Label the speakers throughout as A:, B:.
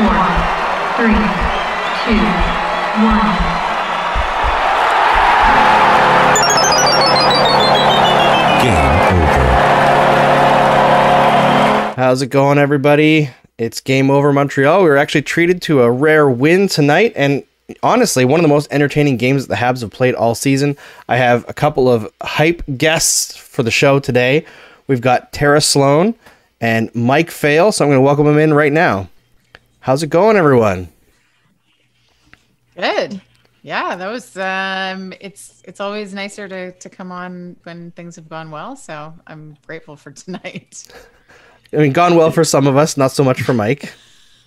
A: four, three, two, one.
B: How's it going, everybody? It's Game Over Montreal. We were actually treated to a rare win tonight, and honestly, one of the most entertaining games that the Habs have played all season. I have a couple of hype guests for the show today. We've got Tara Slone and Mike Fail, so I'm going to welcome them in right now. How's it going, everyone?
C: Good. Yeah, that was um it's it's always nicer to to come on when things have gone well, so I'm grateful for tonight.
B: I mean, gone well for some of us, not so much for Mike.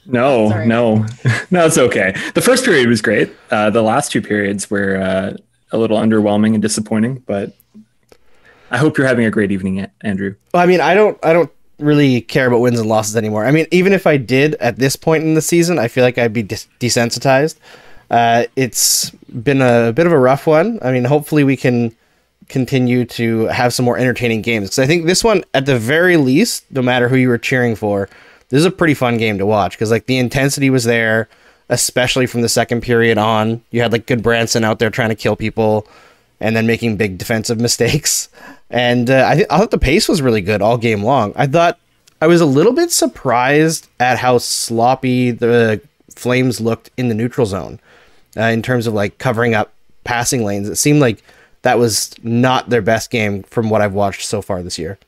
D: No,
C: Sorry.
D: no, no, it's okay. The first period was great. Uh, the last two periods were uh, a little underwhelming and disappointing, but I hope you're having a great evening, Andrew.
B: Well, I mean, I don't, I don't really care about wins and losses anymore. I mean, even if I did at this point in the season, I feel like I'd be des- desensitized. Uh, it's been a bit of a rough one. I mean, hopefully we can continue to have some more entertaining games because I think this one, at the very least, no matter who you were cheering for, this is a pretty fun game to watch because like the intensity was there, especially from the second period on. You had like Gudbranson out there trying to kill people and then making big defensive mistakes. And uh, I, th- I thought the pace was really good all game long. I thought I was a little bit surprised at how sloppy the Flames looked in the neutral zone uh, in terms of like covering up passing lanes. It seemed like that was not their best game from what I've watched so far this year.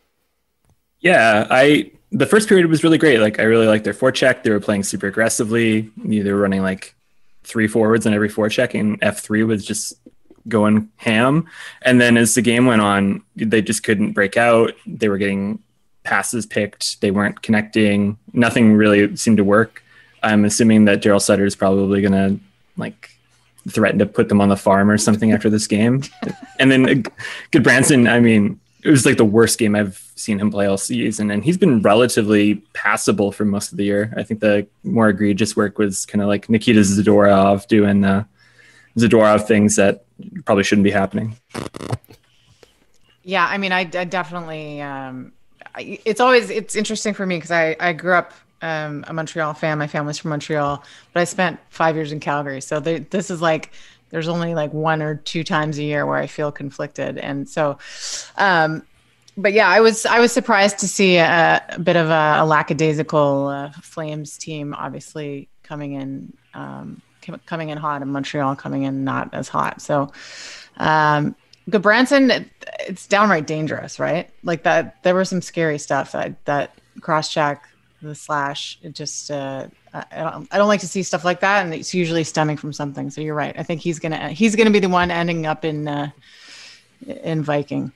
D: Yeah, I the first period was really great. Like I really liked their forecheck. They were playing super aggressively. They were running like three forwards on every forecheck, and F three was just going ham. And then as the game went on, they just couldn't break out. They were getting passes picked. They weren't connecting. Nothing really seemed to work. I'm assuming that Daryl Sutter is probably gonna like threaten to put them on the farm or something after this game. and then uh, Gudbranson, I mean, it was like the worst game I've seen him play all season, and he's been relatively passable for most of the year. I think the more egregious work was kind of like Nikita Zadorov doing uh, Zadorov things that probably shouldn't be happening.
C: Yeah, I mean, I, I definitely. Um, I, it's always it's interesting for me because I I grew up um, a Montreal fan. My family's from Montreal, but I spent five years in Calgary. So this is like there's only like one or two times a year where I feel conflicted, and so. Um, but yeah, I was I was surprised to see a, a bit of a, a lackadaisical uh, Flames team, obviously coming in um, coming in hot, and Montreal coming in not as hot. So, um, Gudbranson, it- it's downright dangerous, right? Like that. There was some scary stuff that that cross check, the slash. It just uh, I, don't I don't like to see stuff like that, and it's usually stemming from something. So you're right. I think he's gonna he's gonna be the one ending up in uh, in Viking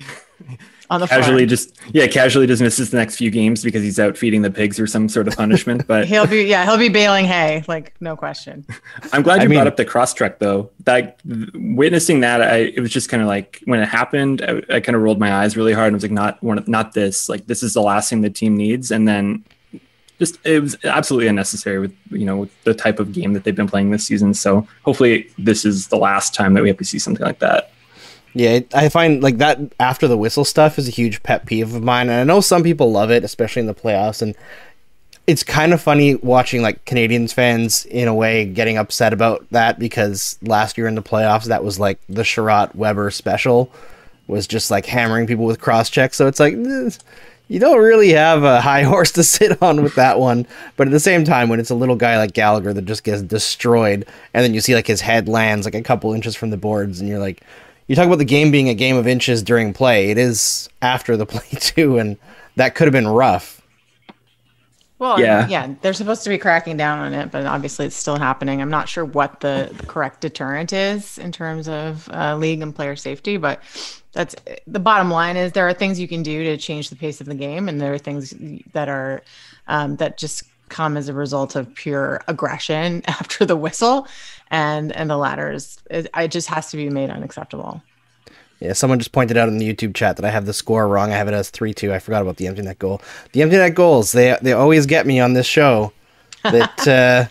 C: on the
D: Casually,
C: farm.
D: just yeah, casually just misses the next few games because he's out feeding the pigs or some sort of punishment. But
C: He'll be yeah he'll be baling hay like no question.
D: I'm glad
B: I
D: you
B: mean-
D: brought up the cross check though. That witnessing that, I it was just kind of like when it happened, I, I kind of rolled my eyes really hard and was like, not one, not this. Like this is the last thing the team needs. And then just it was absolutely unnecessary with you know with the type of game that they've been playing this season. So hopefully this is the last time that we have to see something like that.
B: Yeah, I find like that after the whistle stuff is a huge pet peeve of mine, and I know some people love it, especially in the playoffs. And it's kind of funny watching like Canadiens fans in a way getting upset about that because last year in the playoffs that was like the Shea Weber special was just like hammering people with cross checks. So it's like you don't really have a high horse to sit on with that one. But at the same time, when it's a little guy like Gallagher that just gets destroyed, and then you see like his head lands like a couple inches from the boards, and you're like, you talk about the game being a game of inches during play. It is after the play too, and that could have been rough.
C: Well,
D: Yeah.
C: yeah, yeah, they're supposed to be cracking down on it, but obviously it's still happening. I'm not sure what the, the correct deterrent is in terms of uh, league and player safety, but that's the bottom line. Is there are things you can do to change the pace of the game, and there are things that are um, that just come as a result of pure aggression after the whistle, and and the latter is it, it just has to be made unacceptable.
B: Yeah, someone just pointed out in the YouTube chat that I have the score wrong. I have it as three two. I forgot about the empty net goal. The empty net goals they they always get me on this show. That uh,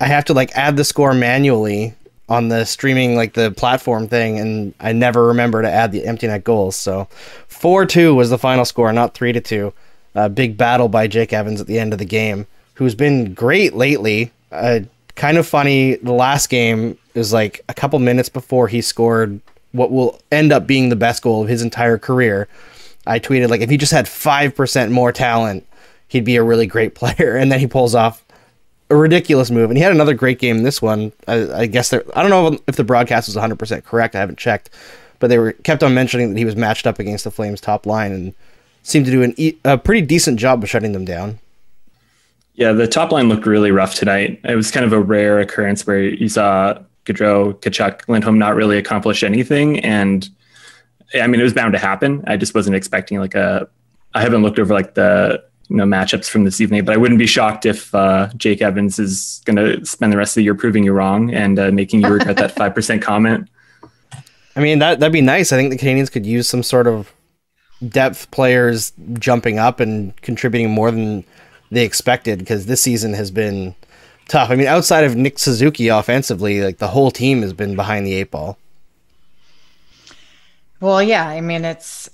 B: I have to like add the score manually on the streaming like the platform thing, and I never remember to add the empty net goals. So four two was the final score, not three to two. Uh, big battle by Jake Evans at the end of the game. who's been great lately. Uh, kind of funny. The last game is like a couple minutes before he scored what will end up being the best goal of his entire career. I tweeted like if he just had five percent more talent, he'd be a really great player. And then he pulls off a ridiculous move. And he had another great game this one. I, I guess I don't know if the broadcast was 100 percent correct. I haven't checked, but they were kept on mentioning that he was matched up against the Flames top line and seemed to do an, a pretty decent job of shutting them down.
D: Yeah, the top line looked really rough tonight. It was kind of a rare occurrence where you saw Gaudreau, Tkachuk, Lindholm not really accomplish anything. And I mean, it was bound to happen. I just wasn't expecting like a. I haven't looked over like the you know matchups from this evening, but I wouldn't be shocked if uh, Jake Evans is going to spend the rest of the year proving you wrong and uh, making you regret that five percent comment.
B: I mean, that that'd be nice. I think the Canadiens could use some sort of depth players jumping up and contributing more than they expected because this season has been tough. I mean, outside of Nick Suzuki offensively, like the whole team has been behind the eight ball.
C: Well, yeah, I mean, it's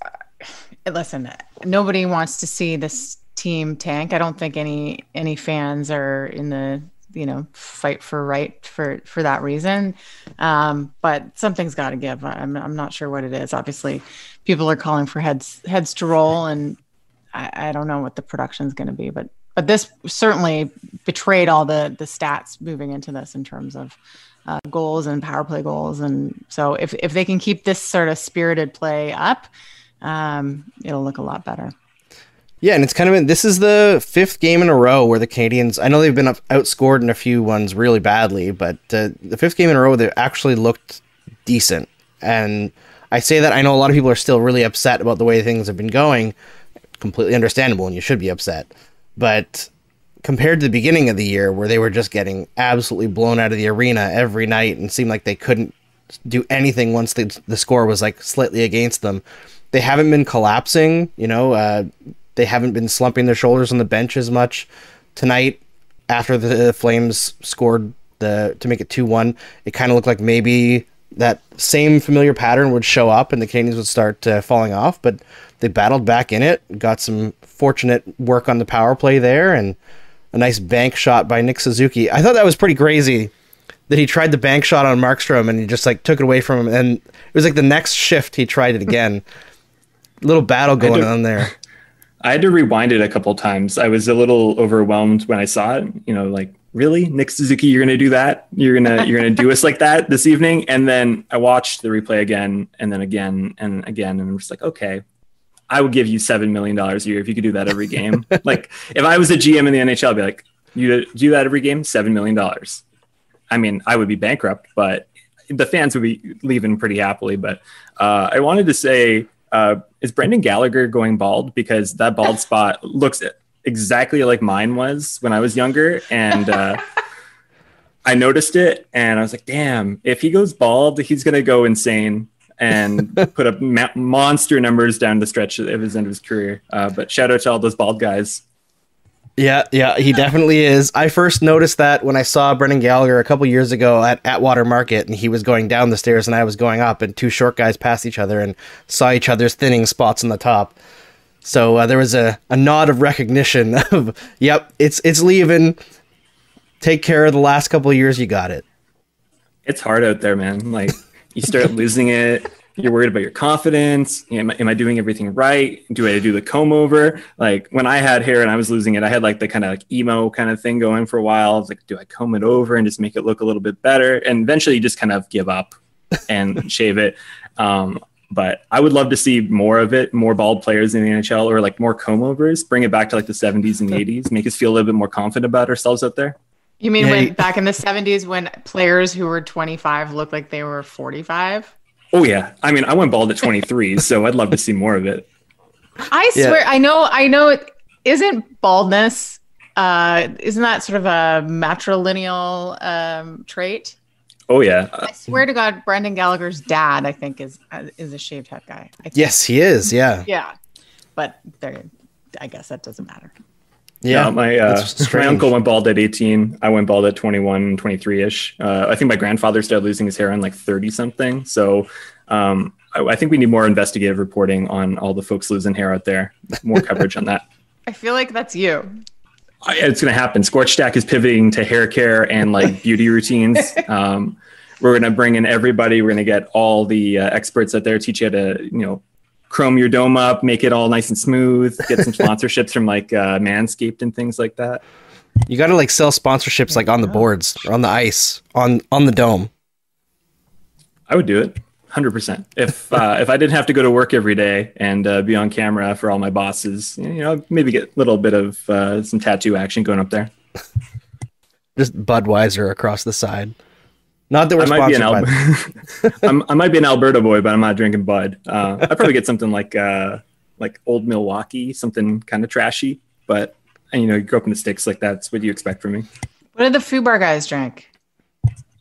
C: listen, nobody wants to see this team tank. I don't think any any fans are in the you know fight for right for for that reason. Um, but something's got to give. I'm I'm not sure what it is. Obviously, people are calling for heads heads to roll, and I, I don't know what the production's going to be, but but this certainly betrayed all the the stats moving into this in terms of uh, goals and power play goals, and so if if they can keep this sort of spirited play up, um, it'll look a lot better.
B: Yeah, and it's kind of been, this is the fifth game in a row where the Canadiens. I know they've been up, outscored in a few ones really badly, but uh, the fifth game in a row they actually looked decent. And I say that I know a lot of people are still really upset about the way things have been going. Completely understandable, and you should be upset. But compared to the beginning of the year, where they were just getting absolutely blown out of the arena every night and seemed like they couldn't do anything once the, the score was like slightly against them, they haven't been collapsing. You know, uh, they haven't been slumping their shoulders on the bench as much. Tonight, after the Flames scored the to make it two one, it kind of looked like maybe that same familiar pattern would show up and the Canadiens would start uh, falling off, but they battled back in it, got some fortunate work on the power play there, and a nice bank shot by Nick Suzuki. I thought that was pretty crazy that he tried the bank shot on Markstrom and he just like took it away from him, and it was like the next shift he tried it again. Little battle going on there.
D: I had to rewind it a couple times. I was a little overwhelmed when I saw it. You know, like really, Nick Suzuki, you're gonna do that? You're gonna you're gonna do us like that this evening? And then I watched the replay again, and then again, and again, and I'm just like, okay, I would give you seven million dollars a year if you could do that every game. like if I was a GM in the NHL, I'd be like, you do that every game, seven million dollars. I mean, I would be bankrupt, but the fans would be leaving pretty happily. But uh, I wanted to say uh, is Brendan Gallagher going bald? Because that bald spot looks exactly like mine was when I was younger. And uh, I noticed it and I was like, damn, if he goes bald, he's going to go insane and put up ma- monster numbers down the stretch of his end of his career. Uh, but shout out to all those bald guys.
B: Yeah, yeah, he definitely is. I first noticed that when I saw Brendan Gallagher a couple years ago at Atwater Market, and he was going down the stairs and I was going up, and two short guys passed each other and saw each other's thinning spots on the top. So uh, there was a, a nod of recognition of, yep, it's it's leaving. Take care of the last couple of years. You got it.
D: It's hard out there, man. Like you start losing it you're worried about your confidence. Am I, am I doing everything right? Do I do the comb over? Like when I had hair and I was losing it, I had like the kind of like emo kind of thing going for a while. I was like, do I comb it over and just make it look a little bit better? And eventually you just kind of give up and shave it. Um, but I would love to see more of it, more bald players in the NHL or like more comb overs, bring it back to like the 70s and 80s, make us feel a little bit more confident about ourselves out there.
C: You mean yeah, when back in the 70s when players who were 25 looked like they were 45?
D: Oh yeah, I mean, I went bald at 23, so I'd love to see more of it.
C: I swear, yeah. I know, I know. It isn't baldness. Uh, isn't that sort of a matrilineal um, trait?
D: Oh yeah.
C: I swear to God, Brendan Gallagher's dad, I think, is uh, is a shaved head guy.
B: Yes, he is. Yeah.
C: Yeah, but there, I guess that doesn't matter.
D: Yeah, my uh, my uncle went bald at 18. I went bald at 21, 23 ish. Uh, I think my grandfather started losing his hair on like 30 something. So um, I, I, think we need more investigative reporting on all the folks losing hair out there. More coverage on that.
C: I feel like that's you.
D: I- it's going to happen. Scorch Stack is pivoting to hair care and like beauty routines. Um, we're going to bring in everybody. We're going to get all the uh, experts out there, teach you how to, you know, chrome your dome up, make it all nice and smooth, get some sponsorships from like uh, Manscaped and things like that.
B: You got to like sell sponsorships like on the boards or on the ice on on the dome.
D: I would do it. Hundred percent. If uh, if I didn't have to go to work every day and uh, be on camera for all my bosses, you know, maybe get a little bit of uh, some tattoo action going up there.
B: Just Budweiser across the side. Not that we're
D: I might be an
B: sponsored by
D: Al- I'm, I might be an Alberta boy, but I'm not drinking Bud. Uh, I'd probably get something like uh, like Old Milwaukee, something kind of trashy. But and, you know, you grew up in the sticks, like that's what you expect from me.
C: What did the Fubar guys drink?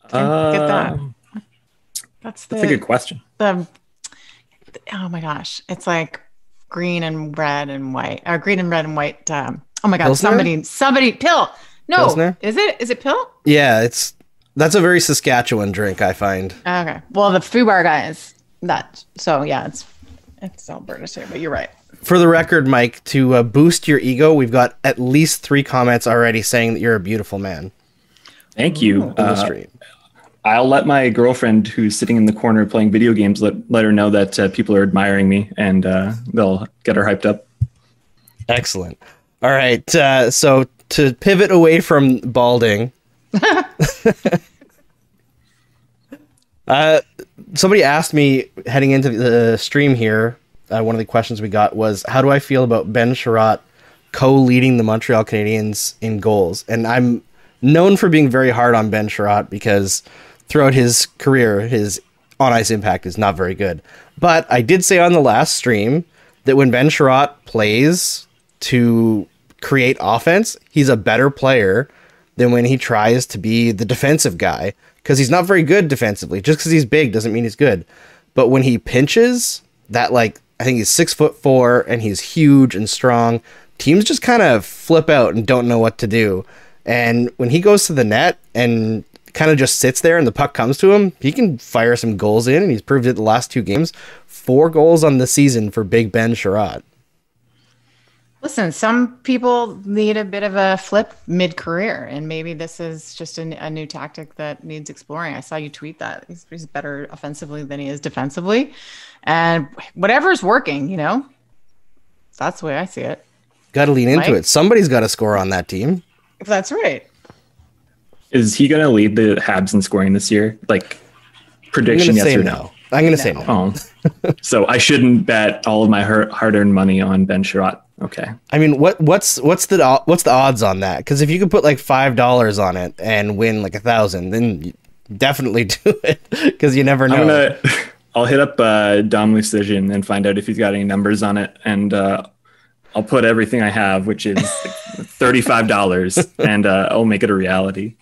C: Can- get that. That's the
D: That's a good question.
C: the oh my gosh it's like green and red and white or green and red and white um oh my god
B: Pilsner?
C: somebody somebody pill no
B: Pilsner?
C: is it is it pill
B: Yeah, it's that's a very Saskatchewan drink, I find.
C: okay well the fubar guys that so yeah it's it's alberta too but you're right
B: For the record, Mike, to uh, boost your ego, we've got at least three comments already saying that you're a beautiful man
D: Thank you.
B: in the
D: Uh,
B: stream.
D: I'll let my girlfriend, who's sitting in the corner playing video games, let let her know that uh, people are admiring me, and uh, they'll get her hyped up.
B: Excellent. All right. Uh, so to pivot away from balding, uh, somebody asked me heading into the stream here. Uh, one of the questions we got was, "How do I feel about Ben Chiarot co-leading the Montreal Canadiens in goals?" And I'm known for being very hard on Ben Chiarot because throughout his career, his on ice impact is not very good. But I did say on the last stream that when Ben Chiarot plays to create offense, he's a better player than when he tries to be the defensive guy because he's not very good defensively. Just because he's big doesn't mean he's good. But when he pinches, that like I think he's six foot four and he's huge and strong. Teams just kind of flip out and don't know what to do. And when he goes to the net and kind of just sits there and the puck comes to him, he can fire some goals in, and he's proved it the last two games. Four goals on the season for Big Ben Chiarot.
C: Listen some people need a bit of a flip mid-career and maybe this is just a, a new tactic that needs exploring i saw you tweet that he's, he's better offensively than he is defensively and whatever's working you know that's the way i see it
B: Got to lean into
C: Mike?
B: it. Somebody's got to score on that team.
C: if that's right
D: Is he going to lead the Habs in scoring this year? Like prediction, yes or
B: no.
D: no?
B: I'm gonna say no.
D: Oh, so I shouldn't bet all of my hard earned money on Ben Chiarot. Okay.
B: I mean, what what's what's the what's the odds on that? Because if you could put like five dollars on it and win like a thousand, then you definitely do it. Because you never know.
D: I'm gonna. I'll hit up uh, Dom Luszczyszyn and find out if he's got any numbers on it, and uh, I'll put everything I have, which is thirty-five dollars, and uh, I'll make it a reality.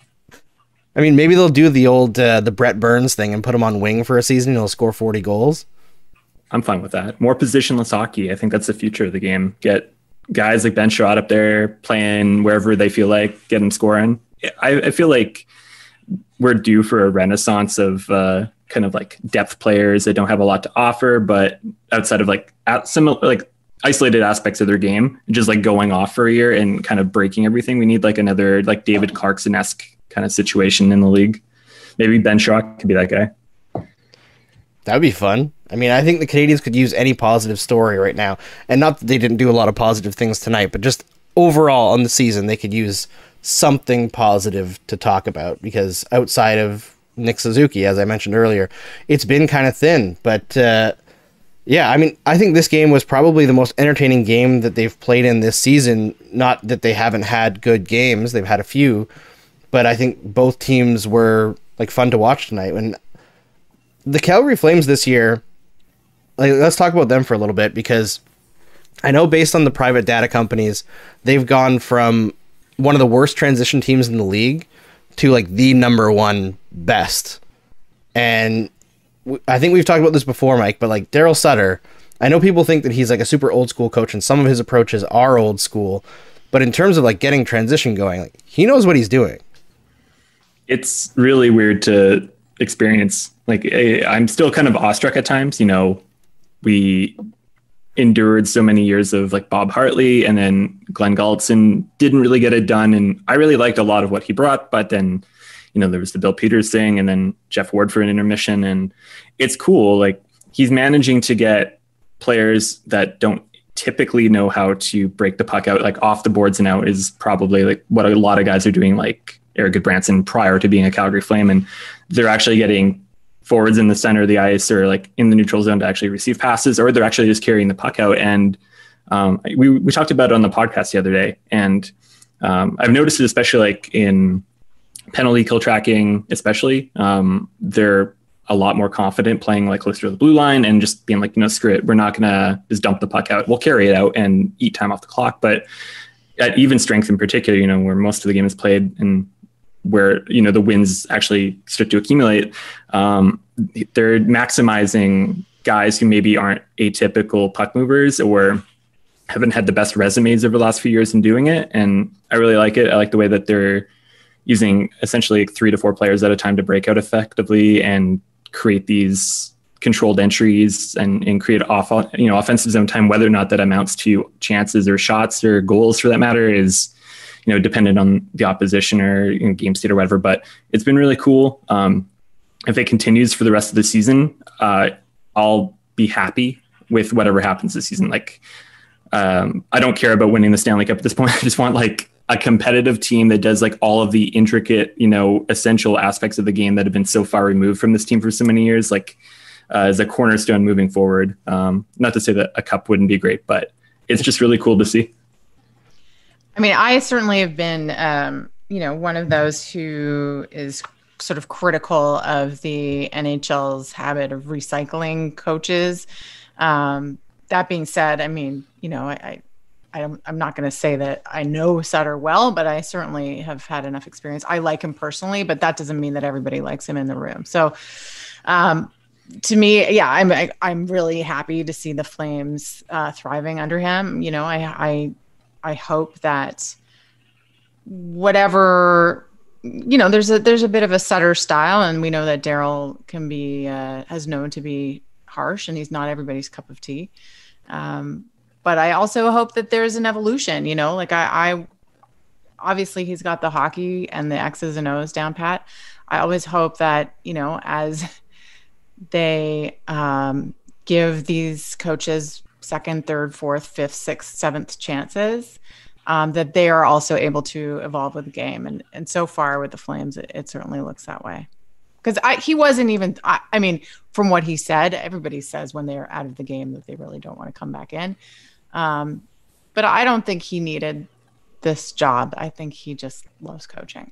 B: I mean, maybe they'll do the old uh, the Brent Burns thing and put him on wing for a season. and He'll score forty goals.
D: I'm fine with that. More positionless hockey. I think that's the future of the game. Get guys like Ben Chiarot up there playing wherever they feel like, get them scoring. I, I feel like we're due for a renaissance of uh, kind of like depth players that don't have a lot to offer, but outside of like at similar like isolated aspects of their game, just like going off for a year and kind of breaking everything. We need like another like David Clarkson esque kind of situation in the league. Maybe Ben Chiarot could be that guy.
B: That would be fun. I mean, I think the Canadiens could use any positive story right now, and not that they didn't do a lot of positive things tonight, but just overall on the season, they could use something positive to talk about because outside of Nick Suzuki, as I mentioned earlier, it's been kind of thin. But uh, yeah, I mean, I think this game was probably the most entertaining game that they've played in this season. Not that they haven't had good games; they've had a few, but I think both teams were like fun to watch tonight. When the Calgary Flames this year, like let's talk about them for a little bit because I know based on the private data companies, they've gone from one of the worst transition teams in the league to like the number one best. And I think we've talked about this before, Mike, but like Daryl Sutter, I know people think that he's like a super old school coach and some of his approaches are old school, but in terms of like getting transition going, like he knows what he's doing.
D: it's really weird to experience. Like I- I'm still kind of awestruck at times. You know, we endured so many years of like Bob Hartley and then Glenn Gulutzan didn't really get it done. And I really liked a lot of what he brought, but then, you know, there was the Bill Peters thing and then Geoff Ward for an intermission. And it's cool. Like he's managing to get players that don't typically know how to break the puck out like off the boards and out is probably like what a lot of guys are doing like Erik Gudbranson prior to being a Calgary Flame and they're actually getting forwards in the center of the ice or like in the neutral zone to actually receive passes or they're actually just carrying the puck out and um, we, we talked about it on the podcast the other day and um, I've noticed it especially like in penalty kill tracking especially um, they're a lot more confident playing like closer to the blue line and just being like, you know, screw it. We're not to just dump the puck out. We'll carry it out and eat time off the clock. But at even strength in particular, you know, where most of the game is played and where, you know, the wins actually start to accumulate, um, they're maximizing guys who maybe aren't atypical puck movers or haven't had the best resumes over the last few years in doing it. And I really like it. I like the way that they're using essentially three to four players at a time to break out effectively and create these controlled entries and, and create off you know offensive zone time whether or not that amounts to chances or shots or goals for that matter is you know dependent on the opposition or you know, game state or whatever but it's been really cool um, if it continues for the rest of the season uh, i'll be happy with whatever happens this season like um, i don't care about winning the stanley cup at this point i just want like a competitive team that does like all of the intricate, you know, essential aspects of the game that have been so far removed from this team for so many years, like uh, as a cornerstone moving forward. Um, not to say that a cup wouldn't be great, but it's just really cool to see.
C: I mean, I certainly have been, um, you know, one of those who is sort of critical of the NHL's habit of recycling coaches. Um, that being said, I mean, you know, I, I'm, I'm not going to say that I know Sutter well, but I certainly have had enough experience. I like him personally, but that doesn't mean that everybody likes him in the room. So, um, to me, yeah, I'm I, am i am really happy to see the Flames uh, thriving under him. You know, I I I hope that whatever you know, there's a there's a bit of a Sutter style, and we know that Daryl can be uh, has known to be harsh, and he's not everybody's cup of tea. Um, but I also hope that there's an evolution, you know, like I, I obviously he's got the hockey and the X's and O's down pat. I always hope that, you know, as they um, give these coaches second, third, fourth, fifth, sixth, seventh chances, um, that they are also able to evolve with the game. And and so far with the Flames, it, it certainly looks that way. Because he wasn't even. I, I mean, from what he said, everybody says when they're out of the game that they really don't want to come back in. Um, but I don't think he needed this job. I think he just loves coaching.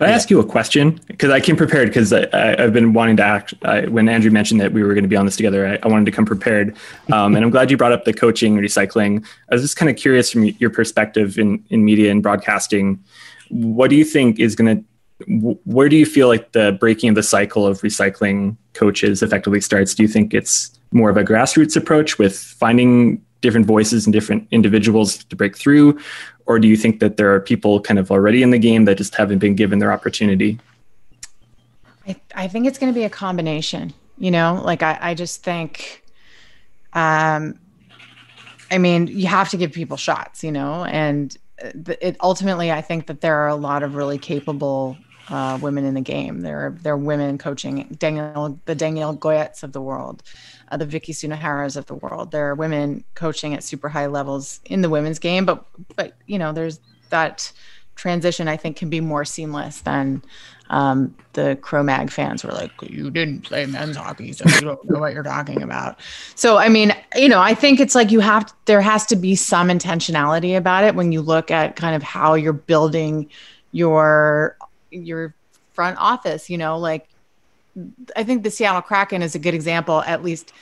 D: Can I ask you a question? Because I came prepared because I, have been wanting to act. I, when Andrew mentioned that we were going to be on this together, I, I wanted to come prepared. Um, and I'm glad you brought up the coaching recycling. I was just kind of curious from your perspective in, in media and broadcasting, what do you think is going to where do you feel like the breaking of the cycle of recycling coaches effectively starts? Do you think it's more of a grassroots approach with finding different voices and different individuals to break through? Or do you think that there are people kind of already in the game that just haven't been given their opportunity?
C: I, I think it's going to be a combination, you know, like I, I just think, um, I mean, you have to give people shots, you know, and it ultimately, I think that there are a lot of really capable uh, women in the game. There are there are women coaching Danielle, the Danielle Goyettes of the world, uh, the Vicky Sunoharas of the world. There are women coaching at super high levels in the women's game, but but you know, there's that transition. I think can be more seamless than um, the Cro-Mag fans were like, "You didn't play men's hockey, so you don't know what you're talking about." So, I mean, you know, I think it's like you have to, there has to be some intentionality about it when you look at kind of how you're building your your front office. You know, like I think the Seattle Kraken is a good example, at least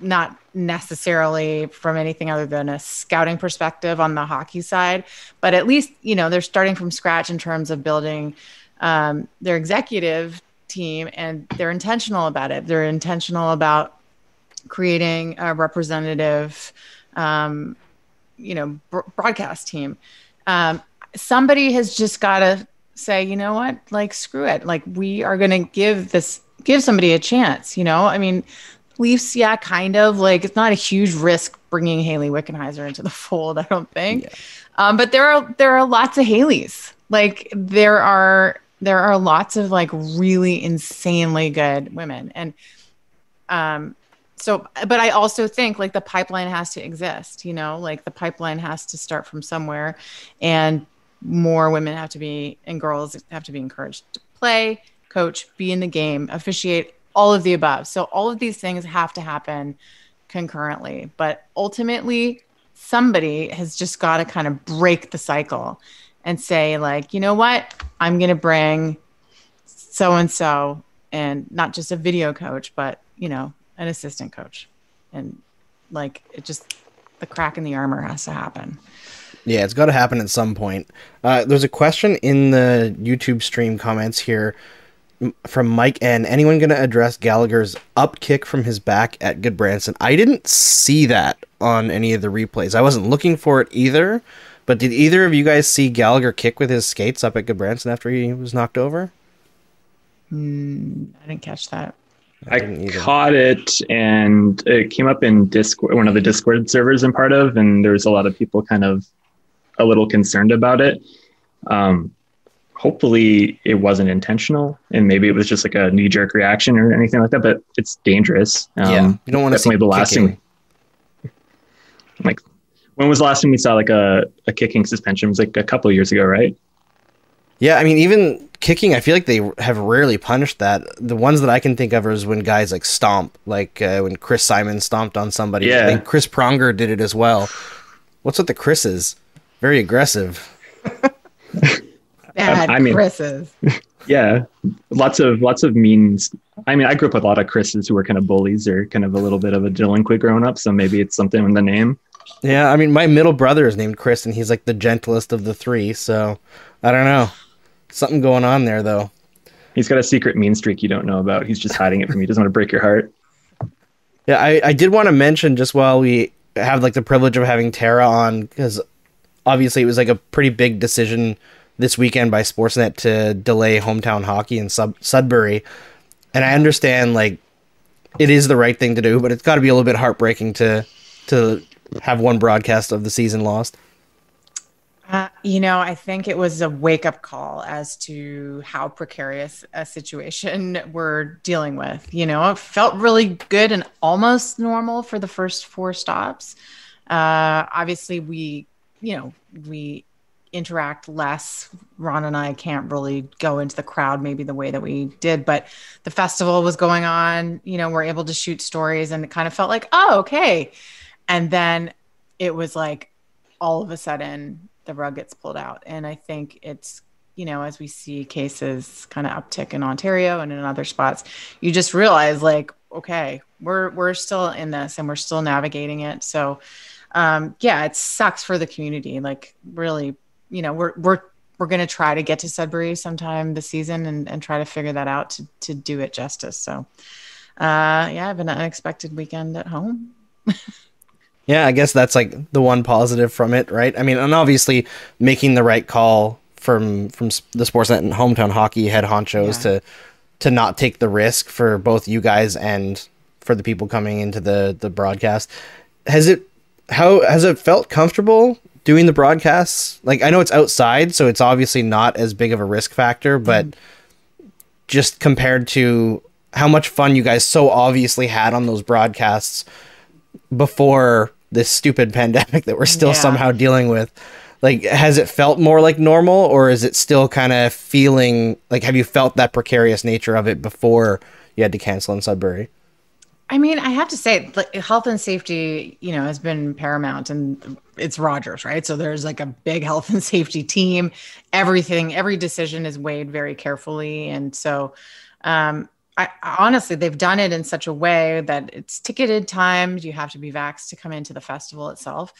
C: not necessarily from anything other than a scouting perspective on the hockey side, but at least, you know, they're starting from scratch in terms of building um, their executive team and they're intentional about it. They're intentional about creating a representative, um, you know, br- broadcast team. Um, somebody has just got to say, you know what, like screw it. Like we are going to give this, give somebody a chance. You know, I mean, Leafs, yeah, kind of like it's not a huge risk bringing Hayley Wickenheiser into the fold. I don't think. Um, but there are there are lots of Hayleys. Like there are there are lots of like really insanely good women, and um, so but I also think like the pipeline has to exist. You know, like the pipeline has to start from somewhere, and more women have to be and girls have to be encouraged to play, coach, be in the game, officiate, all of the above. So all of these things have to happen concurrently, but ultimately somebody has just got to kind of break the cycle and say like, you know what? I'm going to bring so and so and not just a video coach, but, you know, an assistant coach. And like it just the crack in the armor has to happen.
B: Yeah, it's got to happen at some point. Uh, there's a question in the YouTube stream comments here from Mike N. Anyone going to address Gallagher's up kick from his back at Gudbranson? I didn't see that on any of the replays. I wasn't looking for it either. But did either of you guys see Gallagher kick with his skates up at Gudbranson after he was knocked over?
C: Mm, I didn't catch that.
D: I
B: didn't
D: caught it and it came up in Discord, one of the Discord servers I'm part of, and there was a lot of people kind of a little concerned about it. Um, hopefully, it wasn't intentional, and maybe it was just like a knee jerk reaction or anything like that. But it's dangerous. Um,
B: yeah, you don't want to see
D: definitely the last
B: kicking.
D: thing. Like, when was the last time we saw like a, a kicking suspension? It was like a couple years ago, right?
B: Yeah, I mean, even kicking, I feel like they have rarely punished that. The ones that I can think of is when guys like stomp, like uh, when Chris Simon stomped on somebody.
D: Yeah.
B: I think Chris Pronger did it as well. What's with the Chris's? Very aggressive.
C: Bad
D: I mean-
C: Chris's.
D: Yeah, lots of lots of means. I mean, I grew up with a lot of Chris's who were kind of bullies or kind of a little bit of a delinquent growing up. So maybe it's something in the name.
B: Yeah, I mean, my middle brother is named Chris, and he's like the gentlest of the three. So I don't know. Something going on there, though.
D: He's got a secret mean streak you don't know about. He's just hiding it from you. He doesn't want to break your heart.
B: Yeah, I, I did want to mention just while we have like the privilege of having Tara on, because obviously it was like a pretty big decision this weekend by Sportsnet to delay hometown hockey in Sub- Sudbury. And I understand like it is the right thing to do, but it's got to be a little bit heartbreaking to to have one broadcast of the season lost.
C: Uh, you know, I think it was a wake up call as to how precarious a situation we're dealing with. You know, it felt really good and almost normal for the first four stops. Uh, obviously, we, you know, we interact less. Ron and I can't really go into the crowd maybe the way that we did, but the festival was going on. You know, we're able to shoot stories and it kind of felt like, oh, okay. And then it was like all of a sudden the rug gets pulled out. And I think it's, you know, as we see cases kind of uptick in Ontario and in other spots, you just realize like, okay, we're we're still in this and we're still navigating it. So um yeah, it sucks for the community. Like really, you know, we're we're we're gonna try to get to Sudbury sometime this season and, and try to figure that out to to do it justice. So uh yeah, I have an unexpected weekend at home.
B: Yeah, I guess that's like the one positive from it, right? I mean, and obviously making the right call from from the Sportsnet and hometown hockey head honchos
C: Yeah.
B: to to not take the risk for both you guys and for the people coming into the the broadcast. Has it how has it felt comfortable doing the broadcasts? Like I know it's outside, so it's obviously not as big of a risk factor, but just compared to how much fun you guys so obviously had on those broadcasts before this stupid pandemic that we're still
C: Yeah.
B: somehow dealing with. Like, has it felt more like normal, or is it still kind of feeling like? Have you felt that precarious nature of it before you had to cancel in Sudbury?
C: I mean, I have to say, like, health and safety, you know, has been paramount, and it's Rogers, right? So there's like a big health and safety team. Everything, every decision is weighed very carefully, and so, um, I honestly, they've done it in such a way that it's ticketed times. You have to be vaxxed to come into the festival itself.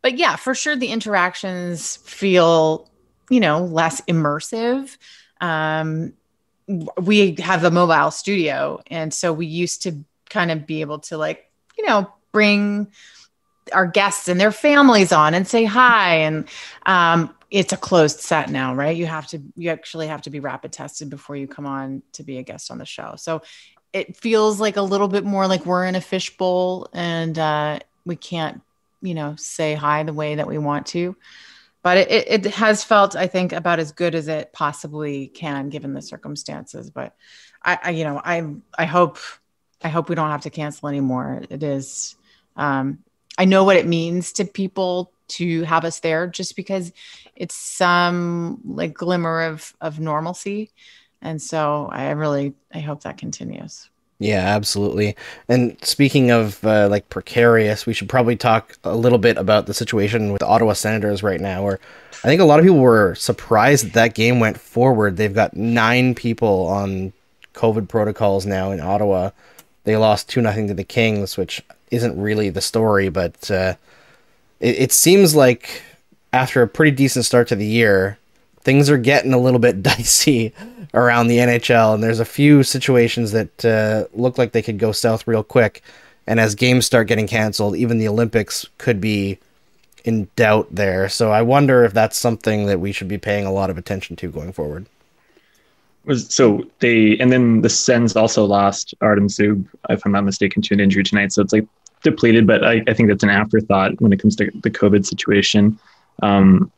C: But yeah, for sure, the interactions feel, you know, less immersive. Um, we have a mobile studio, and so we used to kind of be able to like you know bring our guests and their families on and say hi and um, it's a closed set now right you have to you actually have to be rapid tested before you come on to be a guest on the show so it feels like a little bit more like we're in a fishbowl and uh, we can't you know, say hi the way that we want to. But it, it has felt, I think, about as good as it possibly can given the circumstances. But I, I you know, I I hope I hope we don't have to cancel anymore. It is um, I know what it means to people to have us there just because it's some like glimmer of of normalcy. And so i really i hope that continues.
B: Yeah absolutely. And speaking of uh, like precarious we should probably talk a little bit about the situation with the ottawa senators right now where i think a lot of people were surprised that that game went forward. They've got nine people on covid protocols now in ottawa they lost 2 nothing to the kings which isn't really the story but uh, it, it seems like after a pretty decent start to the year, things are getting a little bit dicey around the NHL, and there's a few situations that uh, look like they could go south real quick. And as games start getting canceled, even the Olympics could be in doubt there. So I wonder if that's something that we should be paying a lot of attention to going forward.
D: So they and then the Sens also lost Artem Zub, if I'm not mistaken, to an injury tonight. So it's like depleted, but I, I think that's an afterthought when it comes to the COVID situation. Um,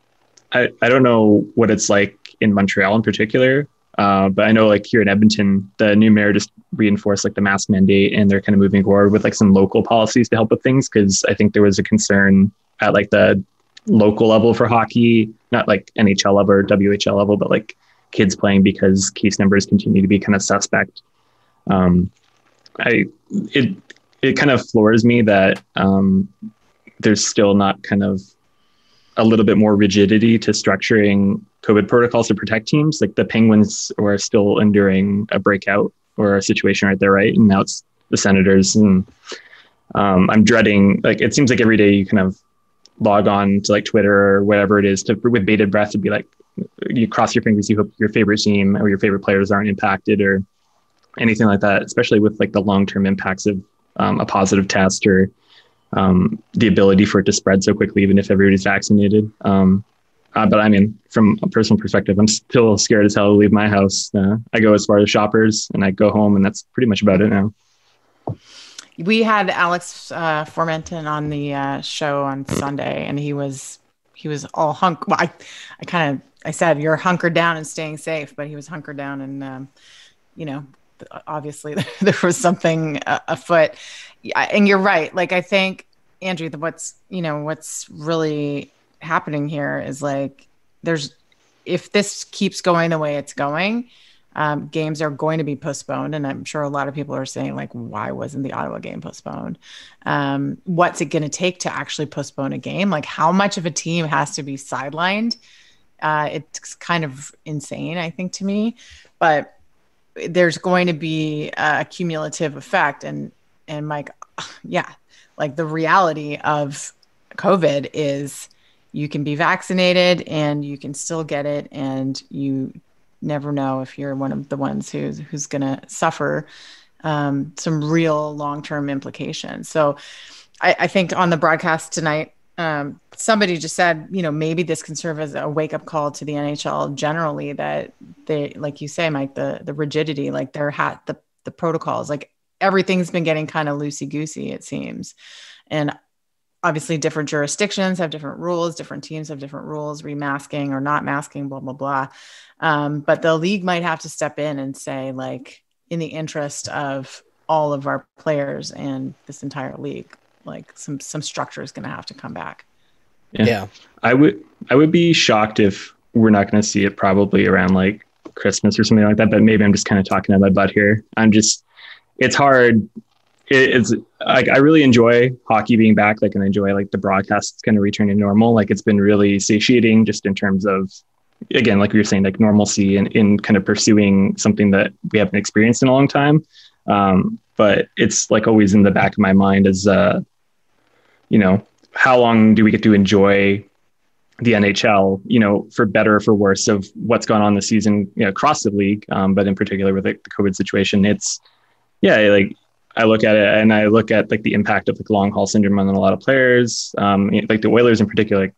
D: I, I don't know what it's like in Montreal in particular, uh, but I know like here in Edmonton, the new mayor just reinforced like the mask mandate and they're kind of moving forward with like some local policies to help with things because I think there was a concern at like the local level for hockey, not like NHL level or WHL level, but like kids playing because case numbers continue to be kind of suspect. Um, I it it kind of floors me that um, there's still not kind of a little bit more rigidity to structuring COVID protocols to protect teams. Like the Penguins are still enduring a breakout or a situation right there, right? And now it's the Senators, and um, I'm dreading. Like it seems like every day you kind of log on to like Twitter or whatever it is to with bated breath to be like, you cross your fingers, you hope your favorite team or your favorite players aren't impacted or anything like that. Especially with like the long term impacts of um, a positive test or um, the ability for it to spread so quickly, even if everybody's vaccinated. Um, uh, but I mean, from a personal perspective, I'm still scared as hell to leave my house. Uh, I go as far as shoppers and I go home, and that's pretty much about it now.
C: We had Alex uh, Formenton on the uh, show on Sunday, and he was he was all hunk. Well, I I kind of I said you're hunkered down and staying safe, but he was hunkered down and um, you know obviously there was something afoot. And you're right. Like I think Andrew, the, what's you know what's really happening here is like there's if this keeps going the way it's going, um, games are going to be postponed, and I'm sure a lot of people are saying like, why wasn't the Ottawa game postponed? Um, what's it going to take to actually postpone a game? Like, how much of a team has to be sidelined? Uh, it's kind of insane, I think, to me. But there's going to be a cumulative effect and and mike yeah like the reality of covid is you can be vaccinated and you can still get it and you never know if you're one of the ones who's who's going to suffer um, some real long-term implications. So I, I think on the broadcast tonight um, somebody just said, you know, maybe this can serve as a wake up call to the NHL generally that they, like you say, Mike, the the rigidity, like their hat, the the protocols, like everything's been getting kind of loosey goosey, it seems, and obviously different jurisdictions have different rules, different teams have different rules, remasking or not masking, blah blah blah. Um, but the league might have to step in and say, like, in the interest of all of our players and this entire league, like some some structure is going to have to come back.
B: Yeah. yeah.
D: I would I would be shocked if we're not going to see it probably around like Christmas or something like that. But maybe I'm just kind of talking out my butt here. I'm just it's hard. It, it's like I really enjoy hockey being back. Like and I enjoy like the broadcasts kind of returning to normal. Like it's been really satiating just in terms of again like we were saying like normalcy and in kind of pursuing something that we haven't experienced in a long time. Um, but it's like always in the back of my mind is, uh, you know, how long do we get to enjoy the NHL, you know, for better or for worse of what's gone on this season, you know, across the league, um, but in particular with like, the COVID situation, it's, yeah, like I look at it and I look at like the impact of like long haul syndrome on a lot of players, um, like the Oilers in particular. Like,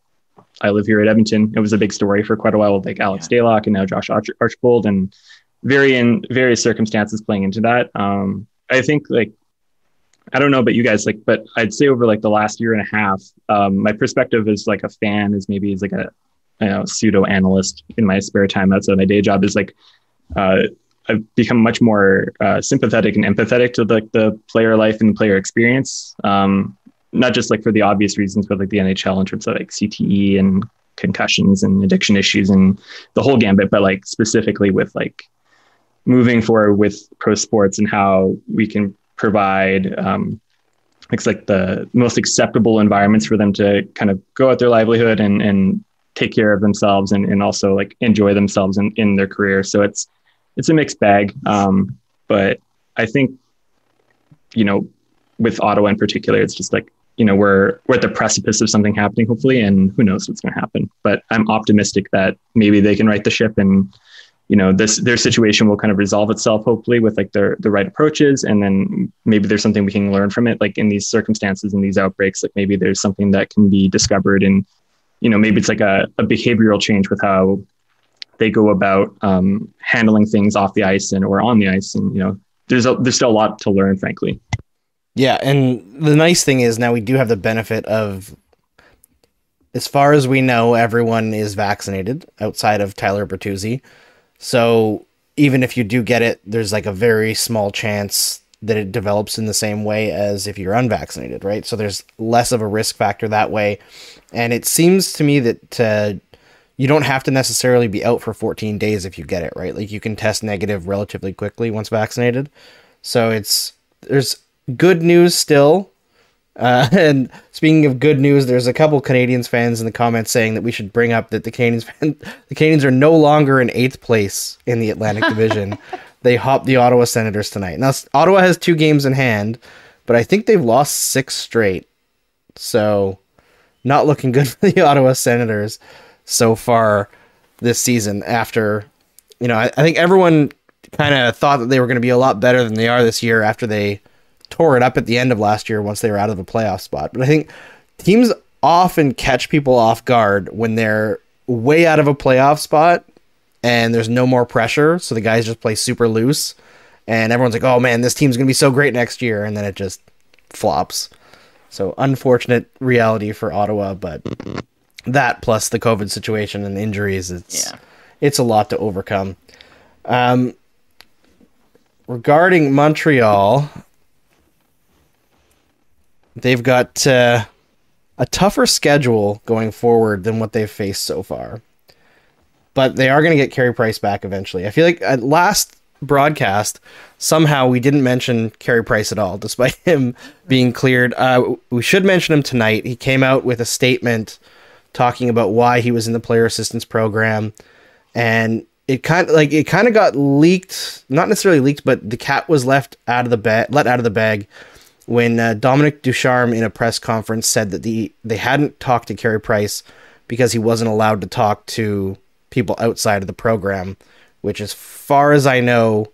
D: I live here at Edmonton. It was a big story for quite a while with like Alex yeah. Stalock and now Josh Arch- Archibald and very in various circumstances playing into that. Um, I think like I don't know about you guys, like, but I'd say over like the last year and a half, um, my perspective as like a fan is maybe as like a you know, pseudo analyst in my spare time outside my day job is like uh, I've become much more uh, sympathetic and empathetic to like the player life and the player experience. Um, not just like for the obvious reasons, but like the NHL in terms of like CTE and concussions and addiction issues and the whole gambit, but like specifically with like moving forward with pro sports and how we can provide um, it's like the most acceptable environments for them to kind of go at their livelihood and, and take care of themselves and, and also like enjoy themselves in, in their career. So it's, it's a mixed bag. Um, but I think, you know, with Ottawa in particular, it's just like, you know, we're, we're at the precipice of something happening, hopefully, and who knows what's going to happen. But I'm optimistic that maybe they can right the ship and, you know, this their situation will kind of resolve itself, hopefully, with like the the right approaches, and then maybe there's something we can learn from it, like in these circumstances, in these outbreaks, like maybe there's something that can be discovered and you know maybe it's like a, a behavioral change with how they go about um, handling things off the ice and or on the ice and you know there's a, there's still a lot to learn frankly
B: yeah and the nice thing is now we do have the benefit of as far as we know everyone is vaccinated outside of tyler bertuzzi so even if you do get it there's like a very small chance that it develops in the same way as if you're unvaccinated, right? So there's less of a risk factor that way. And it seems to me that uh, you don't have to necessarily be out for 14 days if you get it, right? Like you can test negative relatively quickly once vaccinated. So it's there's good news still. Uh, and speaking of good news, there's a couple Canadiens fans in the comments saying that we should bring up that the Canadiens the Canadiens are no longer in eighth place in the Atlantic Division. they hop the Ottawa Senators tonight. Now, Ottawa has two games in hand, but I think they've lost six straight. So, not looking good for the Ottawa Senators so far this season. After, you know, I, I think everyone kind of thought that they were going to be a lot better than they are this year after they tore it up at the end of last year once they were out of a playoff spot. But I think teams often catch people off guard when they're way out of a playoff spot and there's no more pressure, so the guys just play super loose, and everyone's like, "Oh man, this team's gonna be so great next year," and then it just flops. So unfortunate reality for Ottawa, but that plus the COVID situation and injuries, it's yeah. it's a lot to overcome. Um, regarding Montreal, they've got uh, a tougher schedule going forward than what they've faced so far but they are going to get Carey Price back eventually. I feel like at last broadcast, somehow we didn't mention Carey Price at all, despite him being cleared. Uh, we should mention him tonight. He came out with a statement talking about why he was in the player assistance program, and it kind of like it kind of got leaked, not necessarily leaked, but the cat was left out of the bag, let out of the bag when uh, Dominic Ducharme in a press conference said that the they hadn't talked to Carey Price because he wasn't allowed to talk to people outside of the program, which, as far as I know,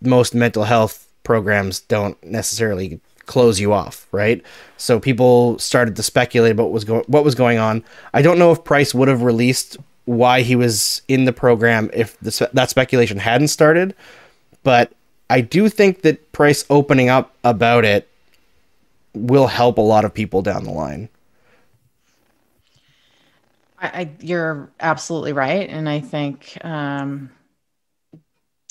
B: most mental health programs don't necessarily close you off, right? So people started to speculate about what was going what was going on. I don't know if Price would have released why he was in the program if that speculation hadn't started, but I do think that Price opening up about it will help a lot of people down the line.
C: I, you're absolutely right, and I think, um,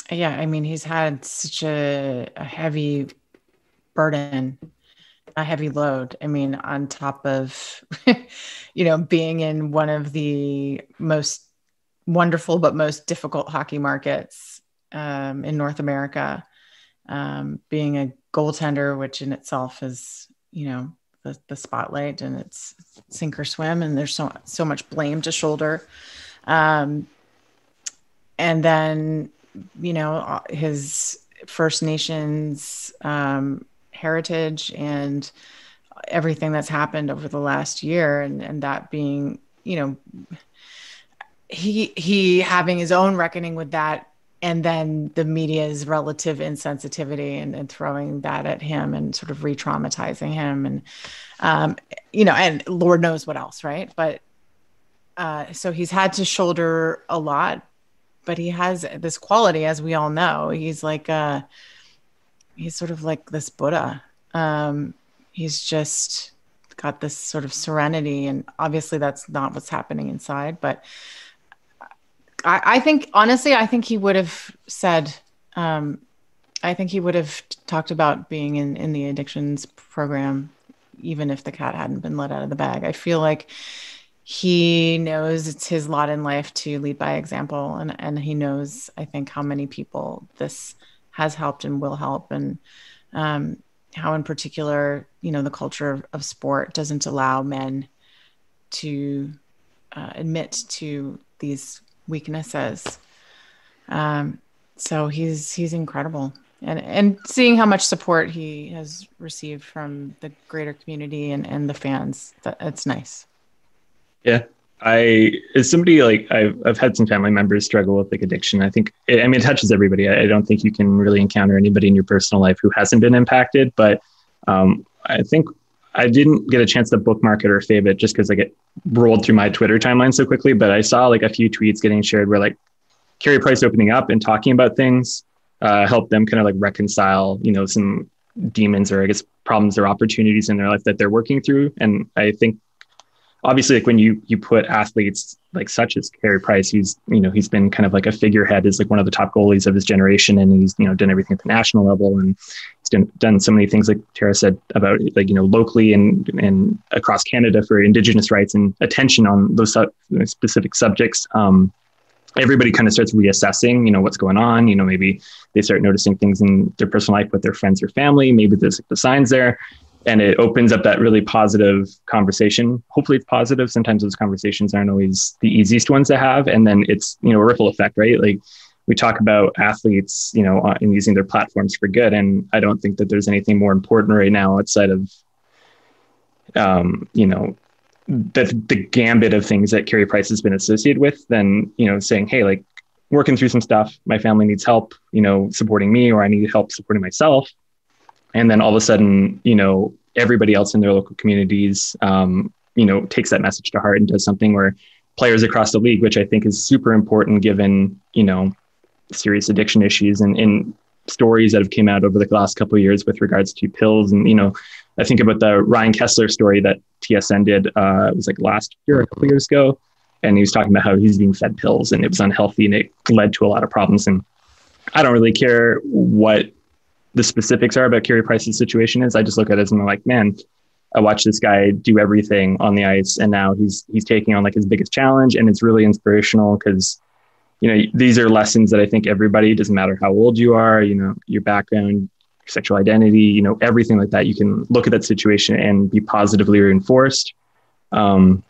C: yeah, I mean, he's had such a, a heavy burden, a heavy load. I mean, on top of, you know, being in one of the most wonderful but most difficult hockey markets um, in North America, um, being a goaltender, which in itself is, you know, the, the spotlight and it's sink or swim and there's so so much blame to shoulder um, and then you know uh, his first nations um, heritage and everything that's happened over the last year and and that being you know he he having his own reckoning with that and then the media's relative insensitivity and, and throwing that at him and sort of re-traumatizing him and um, you know and lord knows what else right? But uh, so he's had to shoulder a lot but he has this quality as we all know. He's like uh he's sort of like this buddha Um, he's just got this sort of serenity, and obviously that's not what's happening inside. But I, I think honestly, I think he would have said. Um, I think he would have talked about being in in the addictions program, even if the cat hadn't been let out of the bag. I feel like he knows it's his lot in life to lead by example and and he knows i think how many people this has helped and will help. And um, how in particular you know the culture of, of sport doesn't allow men to uh, admit to these weaknesses. Um, so he's he's incredible. And and seeing how much support he has received from the greater community and and the fans that it's nice.
D: Yeah. I as somebody like I've I've had some family members struggle with like addiction. I think it, I mean it touches everybody. I, I, don't think you can really encounter anybody in your personal life who hasn't been impacted. But um, I think I didn't get a chance to bookmark it or fave it just because I get rolled through my Twitter timeline so quickly. But I saw like a few tweets getting shared where like Carey Price opening up and talking about things uh, helped them kind of like reconcile, you know, some demons or I guess problems or opportunities in their life that they're working through. And I think obviously like when you you put athletes like such as Carey Price, he's you know he's been kind of like a figurehead, is like one of the top goalies of his generation, and he's you know done everything at the national level, and he's done, done so many things like Tara said about like you know locally and and across Canada for Indigenous rights and attention on those specific subjects. Um, everybody kind of starts reassessing, you know, what's going on. You know, maybe they start noticing things in their personal life with their friends or family. Maybe there's like the signs there and it opens up that really positive conversation. Hopefully it's positive. Sometimes those conversations aren't always the easiest ones to have. And then it's you know a ripple effect right? Like we talk about athletes you know in using their platforms for good. And i don't think that there's anything more important right now outside of um, you know the the gambit of things that Carey Price has been associated with than you know saying hey like working through some stuff. My family needs help you know supporting me or i need help supporting myself and then all of a sudden you know everybody else in their local communities um, you know takes that message to heart and does something where players across the league which i think is super important given you know serious addiction issues and, and stories that have came out over the last couple of years with regards to pills. And you know i think about the ryan kesler story that tsn did uh, it was like last year a couple years ago and he was talking about how he's being fed pills and it was unhealthy and it led to a lot of problems. And i don't really care what the specifics are about Carey Price's situation is. I just look at it and I'm like, man, I watched this guy do everything on the ice, and now he's he's taking on like his biggest challenge, and it's really inspirational because you know these are lessons that I think everybody doesn't matter how old you are, you know, your background, your sexual identity, you know, everything like that. You can look at that situation and be positively reinforced. Um,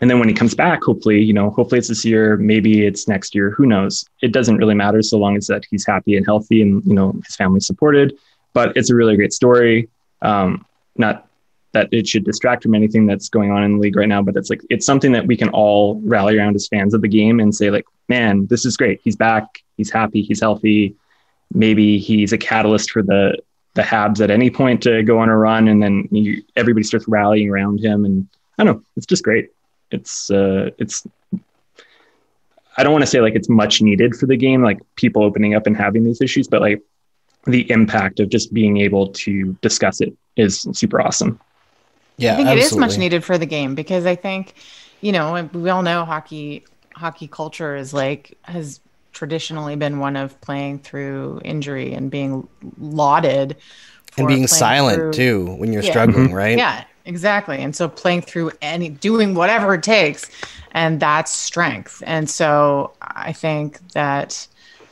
D: and then when he comes back, hopefully, you know, hopefully it's this year, maybe it's next year, who knows? It doesn't really matter so long as that he's happy and healthy and, you know, his family's supported. But it's a really great story. Um, not that it should distract from anything that's going on in the league right now, but it's like it's something that we can all rally around as fans of the game and say, like, man, this is great. He's back, he's happy, he's healthy. Maybe he's a catalyst for the the Habs at any point to go on a run, and then you, everybody starts rallying around him. And I don't know, it's just great it's uh, it's I don't want to say like it's much needed for the game, like people opening up and having these issues, but like the impact of just being able to discuss it is super awesome.
C: Yeah, I think absolutely. it is much needed for the game because I think, you know, we all know hockey hockey culture is like has traditionally been one of playing through injury and being lauded
B: and being silent through, too when you're yeah. struggling, mm-hmm. right?
C: Yeah, Exactly. And so playing through any, doing whatever it takes, and that's strength. And so I think that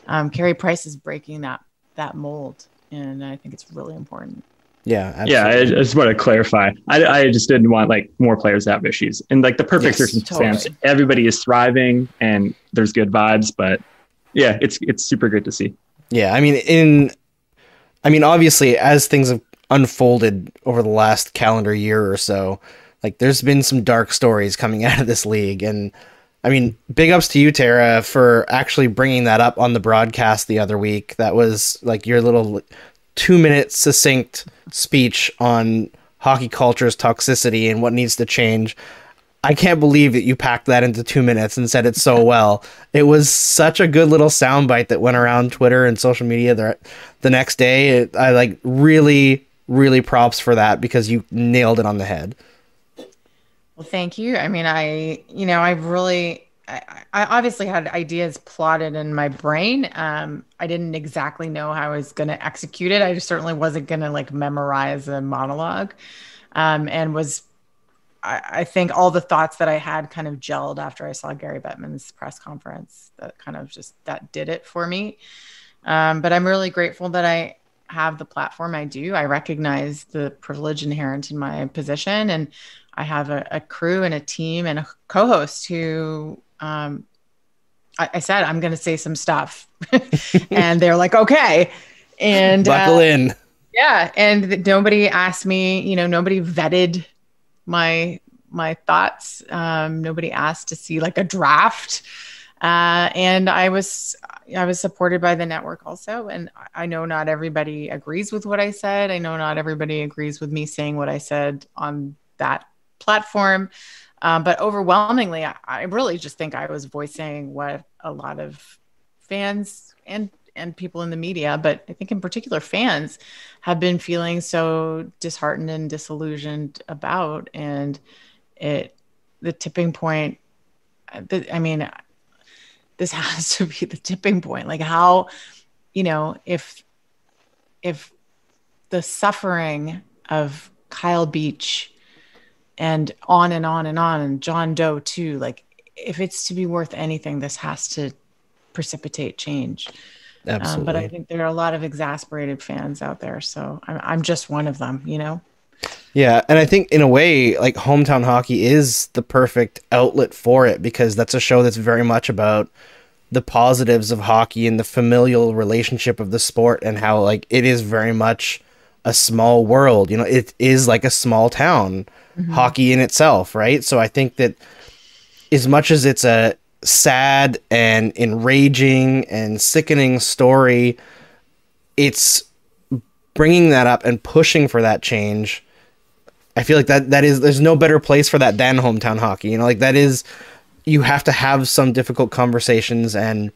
C: um, Carey Price is breaking that that mold, and I think it's really important.
B: Yeah,
D: absolutely. yeah. I, just want to clarify. I, I just didn't want like more players to have issues. And like the perfect yes, circumstance, totally. everybody is thriving and there's good vibes. But yeah, it's it's super great to see.
B: Yeah, I mean, in, I mean, obviously, as things have unfolded over the last calendar year or so. Like there's been some dark stories coming out of this league and I mean, big ups to you Tara for actually bringing that up on the broadcast the other week. That was like your little 2 minute succinct speech on hockey culture's toxicity and what needs to change. I can't believe that you packed that into two minutes and said it so well. It was such a good little soundbite that went around Twitter and social media the, the next day. It, I like really really props for that because you nailed it on the head.
C: Well, thank you. I mean, I, you know, I've really, I, I obviously had ideas plotted in my brain. Um, I didn't exactly know how I was going to execute it. I certainly wasn't going to like memorize a monologue, um, and was, I, I think all the thoughts that I had kind of gelled after I saw Gary Bettman's press conference. That kind of just that did it for me. Um, but I'm really grateful that I have the platform I do. I recognize the privilege inherent in my position, and I have a, a crew and a team and a co-host who um, I, I, said I'm going to say some stuff, and they're like, okay, and
B: buckle uh, in.
C: Yeah, and nobody asked me. You know, nobody vetted my my thoughts. Um, nobody asked to see like a draft. Uh, and I was I was supported by the network also, and I know not everybody agrees with what I said. I know not everybody agrees with me saying what I said on that platform, um, but overwhelmingly, I, I really just think I was voicing what a lot of fans and and people in the media, but I think in particular fans have been feeling so disheartened and disillusioned about, and it the tipping point. The, I mean, this has to be the tipping point. Like how you know if if the suffering of Kyle Beach and on and on and on and John Doe too like if it's to be worth anything this has to precipitate change.
B: Absolutely. Um,
C: but I think there are a lot of exasperated fans out there so I'm, I'm just one of them you know
B: yeah, and I think in a way, like hometown hockey is the perfect outlet for it because that's a show that's very much about the positives of hockey and the familial relationship of the sport and how like it is very much a small world. You know, it is like a small town mm-hmm. hockey in itself, right? So I think that as much as it's a sad and enraging and sickening story, it's bringing that up and pushing for that change I feel like that that is there's no better place for that than hometown hockey. You know, like that is you have to have some difficult conversations and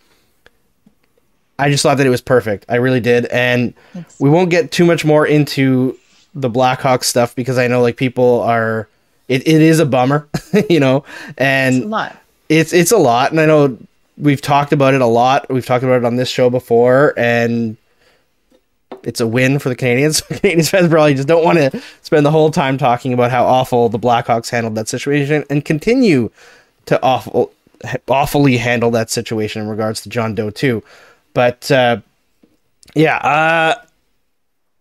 B: I just thought that it was perfect. I really did. And Thanks. we won't get too much more into the Blackhawks stuff because I know like people are it, it is a bummer, you know, and
C: it's a lot.
B: It's it's a lot and I know we've talked about it a lot. We've talked about it on this show before and it's a win for the Canadiens. Canadiens fans probably just don't want to spend the whole time talking about how awful the Blackhawks handled that situation and continue to awful awfully handle that situation in regards to John Doe too. But uh, yeah, uh,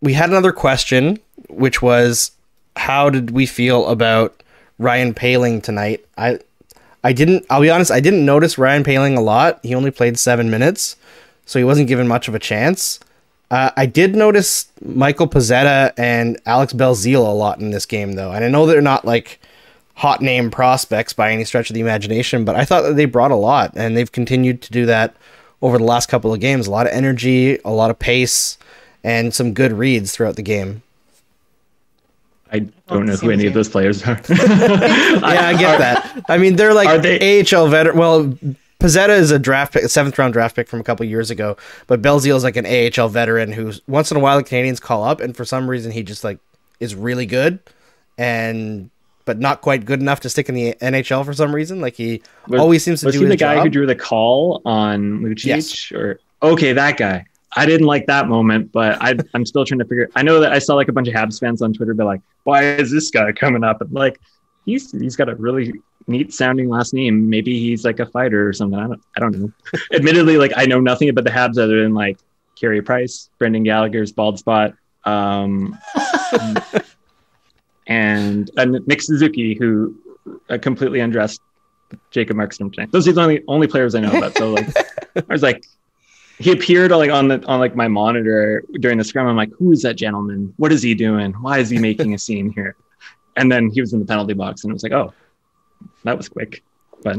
B: we had another question, which was how did we feel about Ryan Poehling tonight? I I didn't. I'll be honest. I didn't notice Ryan Poehling a lot. He only played seven minutes, so he wasn't given much of a chance. Uh, I did notice Michael Pezzetta and Alex Belzile a lot in this game, though, and I know they're not like hot name prospects by any stretch of the imagination, but I thought that they brought a lot, and they've continued to do that over the last couple of games. A lot of energy, a lot of pace, and some good reads throughout the game.
D: I don't know who any of those players are.
B: yeah, I get that. I mean, they're like they- AHL veteran. Well, Pezzetta is a draft pick, a seventh round draft pick from a couple years ago, but Belzile is like an AHL veteran who once in a while the Canadiens call up, and for some reason he just like is really good, and but not quite good enough to stick in the NHL for some reason. Like he was, always seems to
D: was
B: do.
D: Was he the
B: guy
D: job. who drew the call on Lucic? Yes. Or okay, that guy. I didn't like that moment, but I, I'm still trying to figure. I know that I saw like a bunch of Habs fans on Twitter be like, "Why is this guy coming up?" And like, he's he's got a really neat sounding last name. Maybe he's like a fighter or something. I don't I don't know. Admittedly, like I know nothing about the Habs other than like Carey Price, Brendan Gallagher's bald spot, um, and, and Nick Suzuki, who uh, completely undressed Jacob Markstrom tonight. Those are the only only players I know about. So like I was like he appeared like on the on like my monitor during the scrum. I'm like, who is that gentleman? What is he doing? Why is he making a scene here? And then he was in the penalty box, and it was like, oh, that was quick. But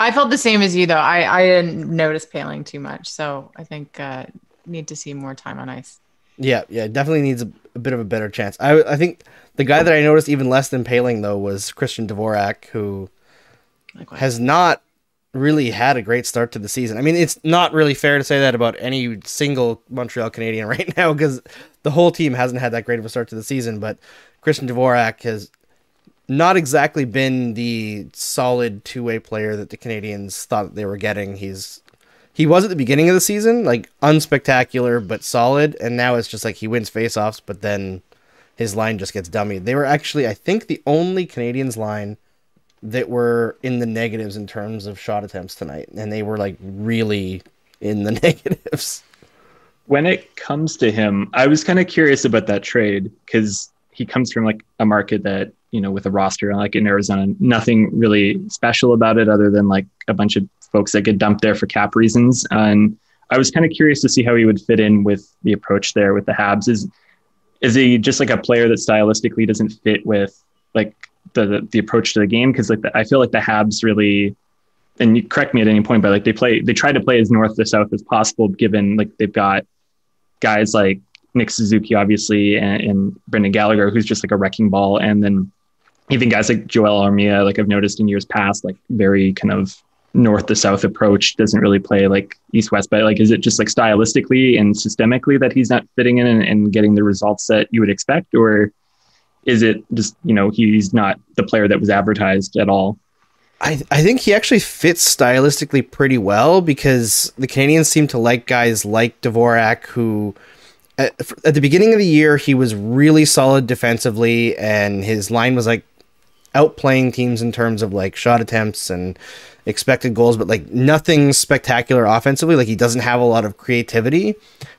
C: I felt the same as you though. I I didn't notice Poehling too much, so I think uh, need to see more time on ice.
B: Yeah, yeah, definitely needs a, a, bit of a better chance. I I think the guy that I noticed even less than Poehling though was Christian Dvorak, who Likewise. has not really had a great start to the season. I mean, it's not really fair to say that about any single Montreal Canadien right now because the whole team hasn't had that great of a start to the season. But Christian Dvorak has not exactly been the solid two way player that the Canadiens thought they were getting. He's he was at the beginning of the season, like unspectacular but solid, and now it's just like he wins faceoffs, but then his line just gets dummy. They were actually, I think, the only Canadiens line that were in the negatives in terms of shot attempts tonight, and they were like really in the negatives.
D: When it comes to him, I was kind of curious about that trade because he comes from like a market that you know with a roster like in Arizona, nothing really special about it other than like a bunch of folks that get dumped there for cap reasons. And I was kind of curious to see how he would fit in with the approach there with the Habs. Is is he just like a player that stylistically doesn't fit with like the the, the approach to the game? Because like the, I feel like the Habs really, and you correct me at any point, but like they play they try to play as north to south as possible, given like they've got guys like Nick Suzuki, obviously, and, and Brendan Gallagher, who's just like a wrecking ball, and then even guys like Joel Armia, like I've noticed in years past, like very kind of north to south approach doesn't really play like east west but like is it just like stylistically and systemically that he's not fitting in and, and, getting the results that you would expect? Or is it just you know he's not the player that was advertised at all?
B: I, I think he actually fits stylistically pretty well because the Canadiens seem to like guys like Dvorak who at, at the beginning of the year he was really solid defensively and his line was like outplaying teams in terms of like shot attempts and expected goals, but like nothing spectacular offensively. Like he doesn't have a lot of creativity,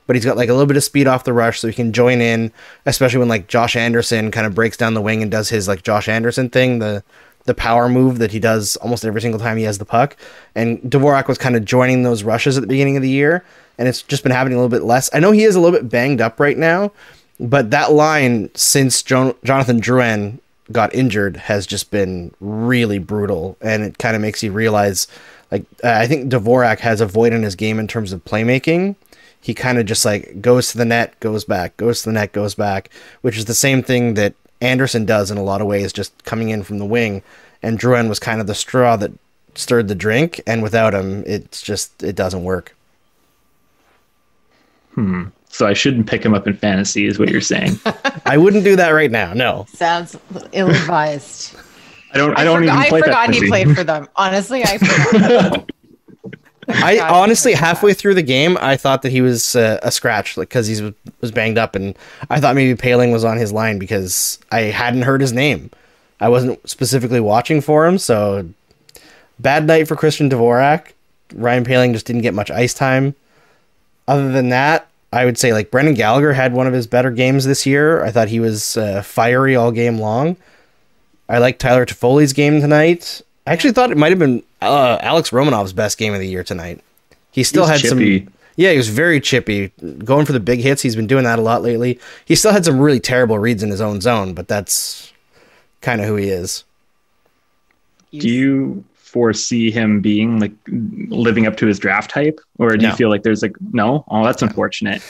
B: but he's got like a little bit of speed off the rush, so he can join in, especially when like Josh Anderson kind of breaks down the wing and does his like Josh Anderson thing, the the power move that he does almost every single time he has the puck. And Dvorak was kind of joining those rushes at the beginning of the year, and it's just been happening a little bit less. I know he is a little bit banged up right now, but that line since jo- Jonathan Drouin got injured has just been really brutal, and it kind of makes you realize, like I think Dvorak has a void in his game in terms of playmaking. He kind of just like goes to the net, goes back, goes to the net, goes back, which is the same thing that Anderson does in a lot of ways, just coming in from the wing. And Drouin was kind of the straw that stirred the drink, and without him, it's just it doesn't work.
D: Hmm. So I shouldn't pick him up in fantasy, is what you're saying.
B: I wouldn't do that right now. No.
C: Sounds ill advised.
D: I don't. I, I don't
C: forgot,
D: even play
C: I forgot
D: he
C: played for them. Honestly, I forgot.
B: I honestly halfway through the game, I thought that he was uh, a scratch, like because he was banged up, and I thought maybe Poehling was on his line because I hadn't heard his name. I wasn't specifically watching for him, so bad night for Christian Dvorak. Ryan Poehling just didn't get much ice time. Other than that, I would say like Brendan Gallagher had one of his better games this year. I thought he was uh, fiery all game long. I like Tyler Toffoli's game tonight. I actually thought it might have been uh, Alex Romanov's best game of the year tonight. He still
D: He's
B: had
D: chippy.
B: some. Yeah, he was very chippy, going for the big hits. He's been doing that a lot lately. He still had some really terrible reads in his own zone, but that's kind of who he is.
D: Do you foresee him being like living up to his draft hype, or do
B: No.
D: you feel like there's like no? Oh, that's unfortunate.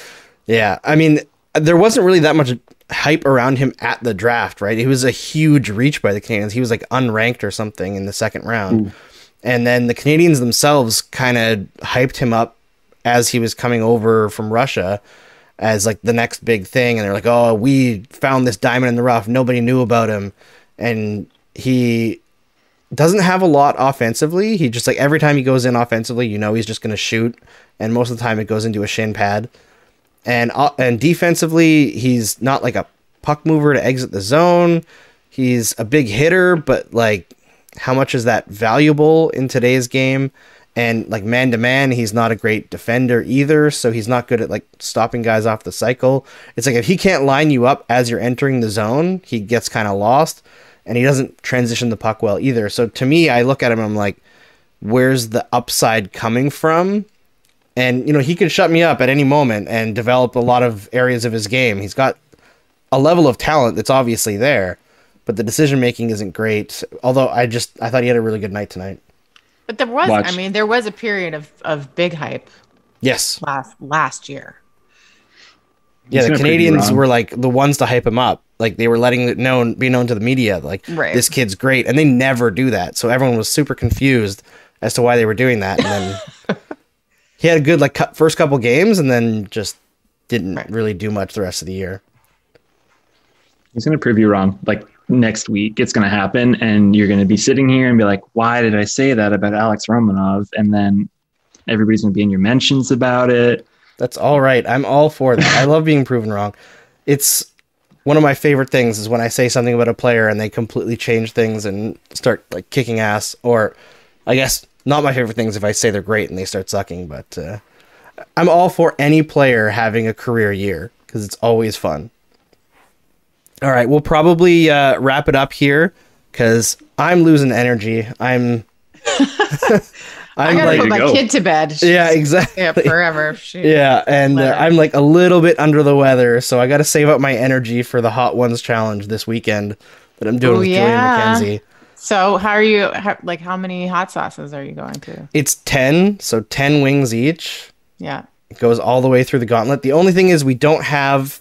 B: Yeah, I mean, there wasn't really that much hype around him at the draft, right? He was a huge reach by the Canadiens. He was like unranked or something in the second round. And then the Canadiens themselves kind of hyped him up as he was coming over from Russia as like the next big thing. And they're like, oh, we found this diamond in the rough. Nobody knew about him. And he doesn't have a lot offensively. He just like every time he goes in offensively, you know he's just going to shoot. And most of the time it goes into a shin pad and uh, and defensively he's not like a puck mover to exit the zone he's a big hitter but like how much is that valuable in today's game and like man to man he's not a great defender either so he's not good at like stopping guys off the cycle it's like if he can't line you up as you're entering the zone he gets kind of lost and he doesn't transition the puck well either so to me i look at him i'm like where's the upside coming from and you know he could shut me up at any moment and develop a lot of areas of his game. He's got a level of talent that's obviously there, but the decision making isn't great. Although I just I thought he had a really good night tonight.
C: But there was,
D: Watch.
C: I mean, there was a period of, of big hype
B: Yes,
C: last last year.
B: Yeah. The
D: gonna prove you Canadiens
B: were like the ones to hype him up. Like they were letting it known be known to the media like
C: Right.
B: this kid's great, and they never do that. So everyone was super confused as to why they were doing that. And then he had a good like cu- first couple games, and then just didn't
C: Right.
B: really do much the rest of the year.
D: He's going to prove you wrong. Like next week, it's going to happen, and you're going to be sitting here and be like, "Why did I say that about Alex Romanov?" And then everybody's going to be in your mentions about it.
B: That's all right. I'm all for that. I love being proven wrong. It's one of my favorite things is when I say something about a player and they completely change things and start like kicking ass. Or, I guess not my favorite things if I say they're great and they start sucking. But uh, I'm all for any player having a career year because it's always fun. All right, we'll probably uh, wrap it up here because I'm losing energy. I'm.
C: I
B: I'm
C: gotta
B: like,
C: put my
D: go.
C: kid to bed. She's
B: yeah, exactly.
C: yeah, forever. She,
B: Yeah, and uh, I'm like a little bit under the weather, so I got to save up my energy for the Hot Ones challenge this weekend that I'm doing
C: Oh,
B: with
C: yeah.
B: Julian McKenzie.
C: So how are you? How, like, how many hot sauces are you going to?
B: It's 10, so 10 wings each.
C: Yeah.
B: It goes all the way through the gauntlet. The only thing is we don't have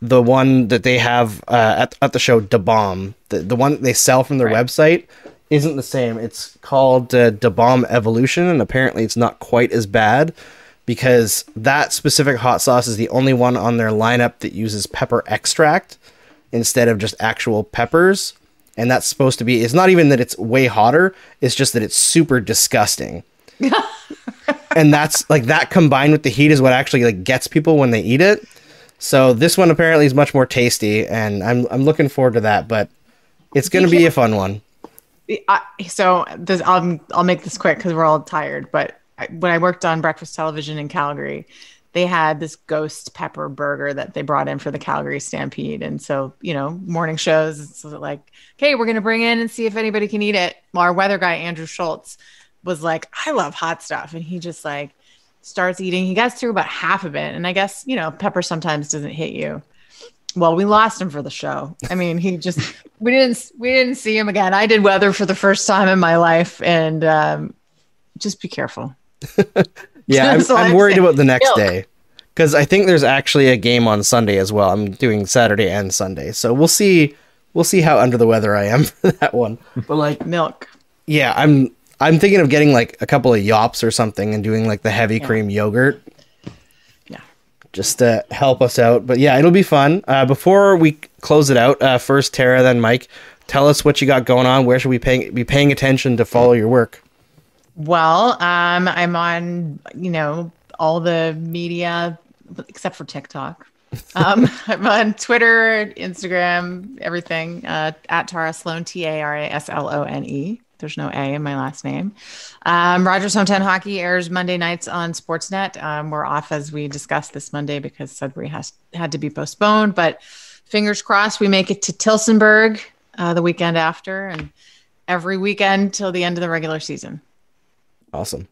B: the one that they have uh, at, at the show, Da Bomb. The, the one that they sell from their
C: Right.
B: website isn't the same. It's called uh, Da Bomb Evolution, and apparently it's not quite as bad because that specific hot sauce is the only one on their lineup that uses pepper extract instead of just actual peppers. And that's supposed to be, it's not even that it's way hotter, it's just that it's super disgusting and that's like that combined with the heat is what actually like gets people when they eat it. So this one apparently is much more tasty, and I'm I'm looking forward to that. But it's gonna be a fun one.
C: I, so this, I'll I'll make this quick because we're all tired. But I, when I worked on breakfast television in Calgary, they had this ghost pepper burger that they brought in for the Calgary Stampede, and so you know morning shows. It's like, okay, we're gonna bring in and see if anybody can eat it. Our weather guy Andrew Schultz was like, I love hot stuff, and he just like starts eating. He gets through about half of it, and I guess you know pepper sometimes doesn't hit you. Well, we lost him for the show. I mean, he just we didn't we didn't see him again. I did weather for the first time in my life, and um, just be careful.
B: Yeah, I'm, I'm
C: I'm
B: worried
C: saying.
B: about the next
C: Milk.
B: day because I think there's actually a game on Sunday as well. I'm doing Saturday and Sunday, so we'll see. We'll see how under the weather I am for that one. But like,
C: Milk.
B: yeah, I'm I'm thinking of getting like a couple of yops or something and doing like the heavy cream yogurt. Just to help us out. But yeah, it'll be fun. Uh, before we close it out, uh, first Tara, then Mike, tell us what you got going on. Where should we pay, be paying attention to follow your work?
C: Well, um, I'm on you know all the media except for TikTok. um, I'm on Twitter, Instagram, everything uh, at Tara Slone, T A R A S L O N E. There's no A in my last name. Um, Rogers Hometown Hockey airs Monday nights on Sportsnet. Um, we're off as we discussed this Monday because Sudbury has had to be postponed, but fingers crossed we make it to Tillsonburg uh, the weekend after and every weekend till the end of the regular season.
B: Awesome.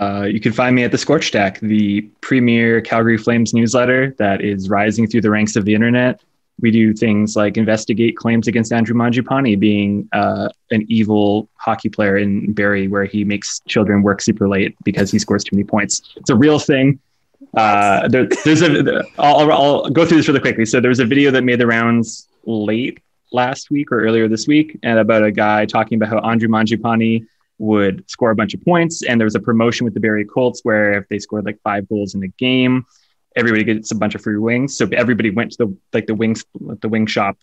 D: Uh, you can find me at the Scorch Stack, the premier Calgary Flames newsletter that is rising through the ranks of the internet. We do things like investigate claims against Andrew Mangiapane being uh, an evil hockey player in Barrie, where he makes children work super late because he scores too many points. It's a real thing. Uh, there, there's a. I'll, I'll go through this really quickly. So there was a video that made the rounds late last week or earlier this week, and about a guy talking about how Andrew Mangiapane would score a bunch of points. And there was a promotion with the Barrie Colts where if they scored like five goals in a game, everybody gets a bunch of free wings. So everybody went to the like the wings the wing shop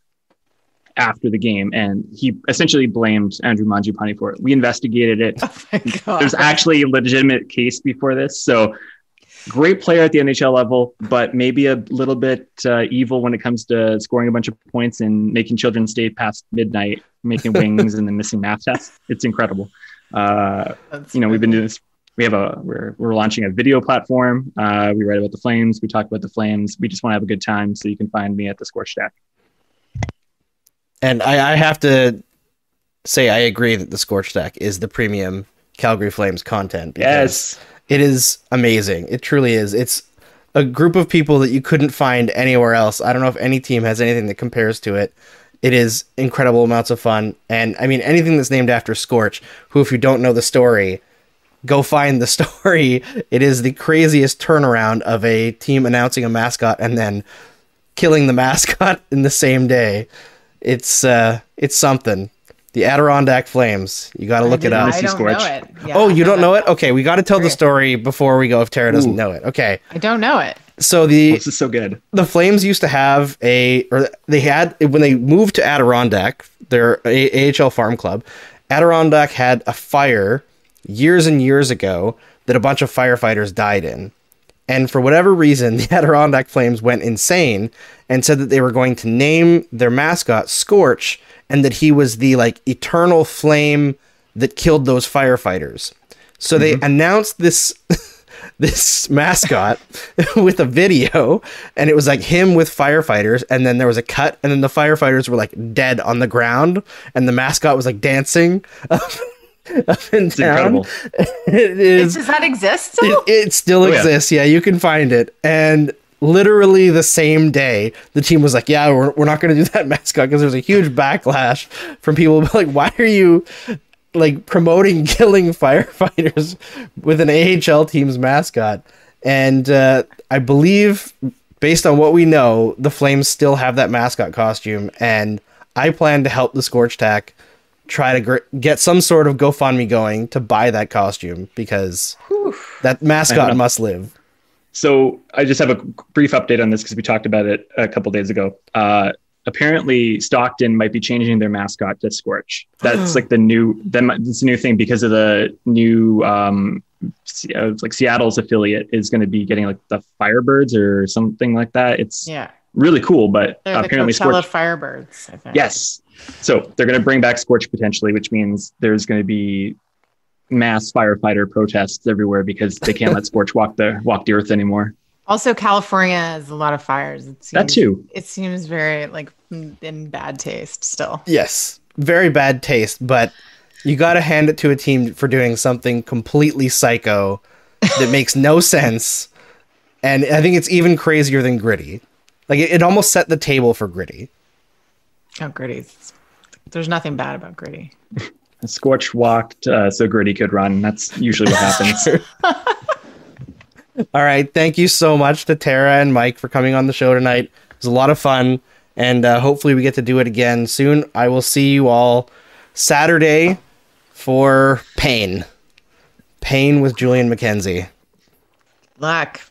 D: after the game, and he essentially blamed Andrew Mangiapane for it. We investigated it.
C: Oh.
D: There's actually a legitimate case before this. So great player at the NHL level, but maybe a little bit uh, evil when it comes to scoring a bunch of points and making children stay past midnight, making wings and then missing math tests. It's incredible. Uh, you know, we've been doing this. We have a we're we're launching a video platform. Uh, we write about the Flames. We talk about the Flames. We just want to have a good time. So you can find me at the Scorch Stack.
B: And I, I have to say, I agree that the Scorch Stack is the premium Calgary Flames content.
D: Yes.
B: It is amazing. It truly is. It's a group of people that you couldn't find anywhere else. I don't know if any team has anything that compares to it. It is incredible amounts of fun. And I mean, anything that's named after Scorch, who, if you don't know the story, go find the story. It is the craziest turnaround of a team announcing a mascot and then killing the mascot in the same day. It's uh, it's something. The Adirondack Flames. You got to look it up.
C: I don't know it. Yeah,
B: oh, you don't know it? Okay, we got to tell the story before we go if Tara doesn't
D: Ooh.
B: know it. Okay.
C: I don't know it.
B: So the
D: This is so good.
B: the Flames used to have a, or they had when they moved to Adirondack, their a- AHL farm club. Adirondack had a fire years and years ago that a bunch of firefighters died in, and for whatever reason, the Adirondack Flames went insane and said that they were going to name their mascot Scorch, and that he was the like eternal flame that killed those firefighters. So they mm-hmm. announced this this mascot with a video and it was like him with firefighters and then there was a cut and then the firefighters were like dead on the ground and the mascot was like dancing up, up and down.
D: incredible.
B: it is
C: Does that exist?
B: it,
C: Still?
B: it still
D: yeah.
B: exists. Yeah, you can find it. And literally the same day, the team was like, "Yeah, we're, we're not going to do that mascot because there's a huge backlash from people like, why are you like promoting killing firefighters with an AHL team's mascot?" And uh, I believe, based on what we know, the Flames still have that mascot costume, and I plan to help the Scorch Stack try to gr- get some sort of GoFundMe going to buy that costume because that mascot must live.
D: So I just have a brief update on this because we talked about it a couple days ago. Uh, apparently, Stockton might be changing their mascot to Scorch. That's like the new. Then it's a new thing because of the new. Um, uh, like Seattle's affiliate is going to be getting like the Firebirds or something like that. It's
C: yeah.
D: really cool, but
C: They're the
D: apparently
C: Coachella
D: Scorch.
C: Firebirds, I think.
D: Yes. So they're going to bring back Scorch potentially, which means there's going to be mass firefighter protests everywhere because they can't let Scorch walk the walk the earth anymore.
C: Also, California has a lot of fires. It seems,
D: That too.
C: It seems very like in bad taste still.
B: Yes, very bad taste, but you got to hand it to a team for doing something completely psycho that makes no sense. And I think it's even crazier than Gritty. Like it, it almost set the table for Gritty.
C: Oh, gritty. There's nothing bad about gritty.
D: Scorch walked uh, so Gritty could run. That's usually what happens.
B: All right, thank you so much to Tara and Mike for coming on the show tonight. It was a lot of fun, and uh, hopefully we get to do it again soon. I will see you all Saturday for Pain. Pain with Julian McKenzie.
C: Luck.